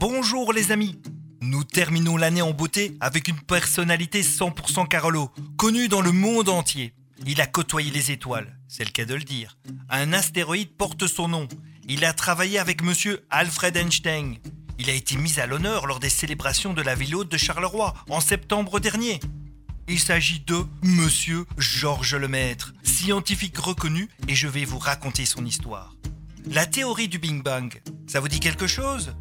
Bonjour les amis Nous terminons l'année en beauté avec une personnalité 100% Carolo, connue dans le monde entier. Il a côtoyé les étoiles, c'est le cas de le dire. Un astéroïde porte son nom. Il a travaillé avec monsieur Alfred Einstein. Il a été mis à l'honneur lors des célébrations de la ville haute de Charleroi en septembre dernier. Il s'agit de Monsieur Georges Lemaître, scientifique reconnu, et je vais vous raconter son histoire. La théorie du Big Bang, ça vous dit quelque chose?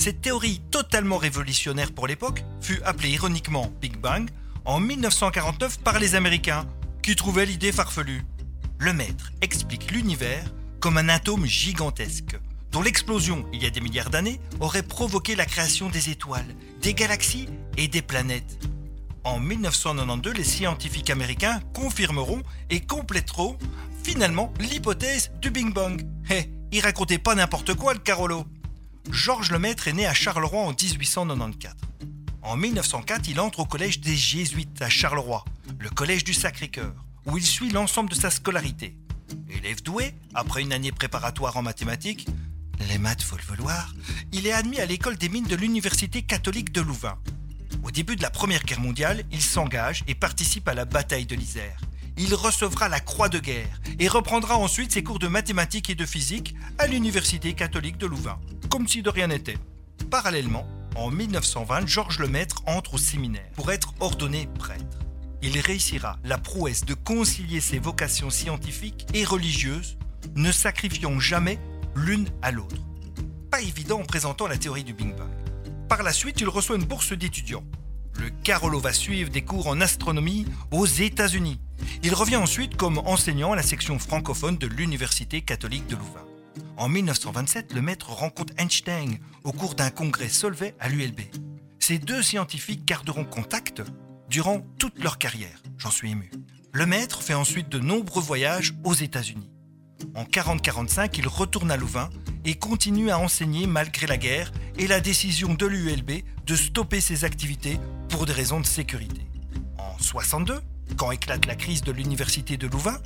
Cette théorie totalement révolutionnaire pour l'époque fut appelée ironiquement Big Bang en 1949 par les Américains, qui trouvaient l'idée farfelue. Lemaître explique l'univers comme un atome gigantesque, dont l'explosion, il y a des milliards d'années, aurait provoqué la création des étoiles, des galaxies et des planètes. En 1992, les scientifiques américains confirmeront et compléteront finalement l'hypothèse du Big Bang. Hé, il racontait pas n'importe quoi le Carolo. Georges Lemaître est né à Charleroi en 1894. En 1904, il entre au collège des Jésuites à Charleroi, le collège du Sacré-Cœur, où il suit l'ensemble de sa scolarité. Élève doué, après une année préparatoire en mathématiques, les maths faut le vouloir, il est admis à l'école des mines de l'Université catholique de Louvain. Au début de la Première Guerre mondiale, il s'engage et participe à la bataille de l'Isère. Il recevra la Croix de guerre et reprendra ensuite ses cours de mathématiques et de physique à l'Université catholique de Louvain, comme si de rien n'était. Parallèlement, en 1920, Georges Lemaître entre au séminaire pour être ordonné prêtre. Il réussira la prouesse de concilier ses vocations scientifiques et religieuses, ne sacrifiant jamais l'une à l'autre. Pas évident en présentant la théorie du Big Bang. Par la suite, il reçoit une bourse d'étudiant. Le Carolo va suivre des cours en astronomie aux États-Unis. Il revient ensuite comme enseignant à la section francophone de l'Université catholique de Louvain. En 1927, le maître rencontre Einstein au cours d'un congrès Solvay à l'ULB. Ces deux scientifiques garderont contact durant toute leur carrière. J'en suis ému. Le maître fait ensuite de nombreux voyages aux États-Unis. En 40-45, il retourne à Louvain et continue à enseigner malgré la guerre et la décision de l'ULB de stopper ses activités pour des raisons de sécurité. En 62, quand éclate la crise de l'université de Louvain,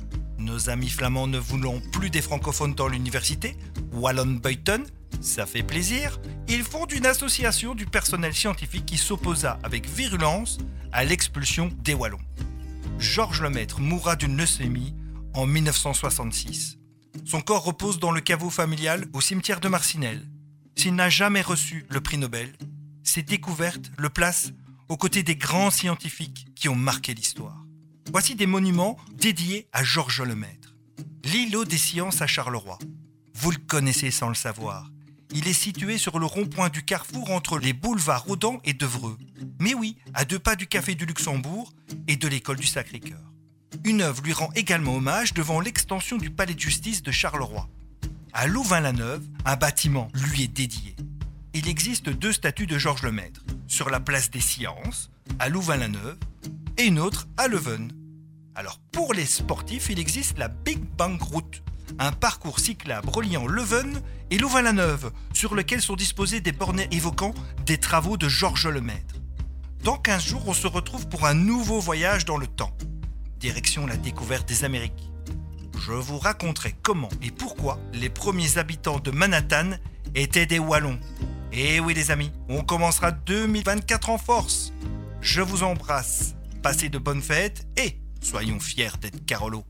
nos amis flamands ne voulant plus des francophones dans l'université, Wallon Buyton, ça fait plaisir, ils fondent une association du personnel scientifique qui s'opposa avec virulence à l'expulsion des Wallons. Georges Lemaître mourra d'une leucémie en 1966. Son corps repose dans le caveau familial au cimetière de Marcinelle. S'il n'a jamais reçu le prix Nobel, ses découvertes le placent aux côtés des grands scientifiques qui ont marqué l'histoire. Voici des monuments dédiés à Georges Lemaître. L'îlot des sciences à Charleroi. Vous le connaissez sans le savoir. Il est situé sur le rond-point du carrefour entre les boulevards Audan et Devreux. Mais oui, à deux pas du Café du Luxembourg et de l'école du Sacré-Cœur. Une œuvre lui rend également hommage devant l'extension du palais de justice de Charleroi. À Louvain-la-Neuve, un bâtiment lui est dédié. Il existe deux statues de Georges Lemaître, sur la place des Sciences, à Louvain-la-Neuve, et une autre à Leuven. Alors pour les sportifs, il existe la Big Bang Route, un parcours cyclable reliant Leuven et Louvain-la-Neuve, sur lequel sont disposés des bornets évoquant des travaux de Georges Lemaître. Dans 15 jours, on se retrouve pour un nouveau voyage dans le temps, direction la découverte des Amériques. Je vous raconterai comment et pourquoi les premiers habitants de Manhattan étaient des Wallons. Et oui les amis, on commencera 2024 en force. Je vous embrasse, passez de bonnes fêtes et soyons fiers d'être Carolo.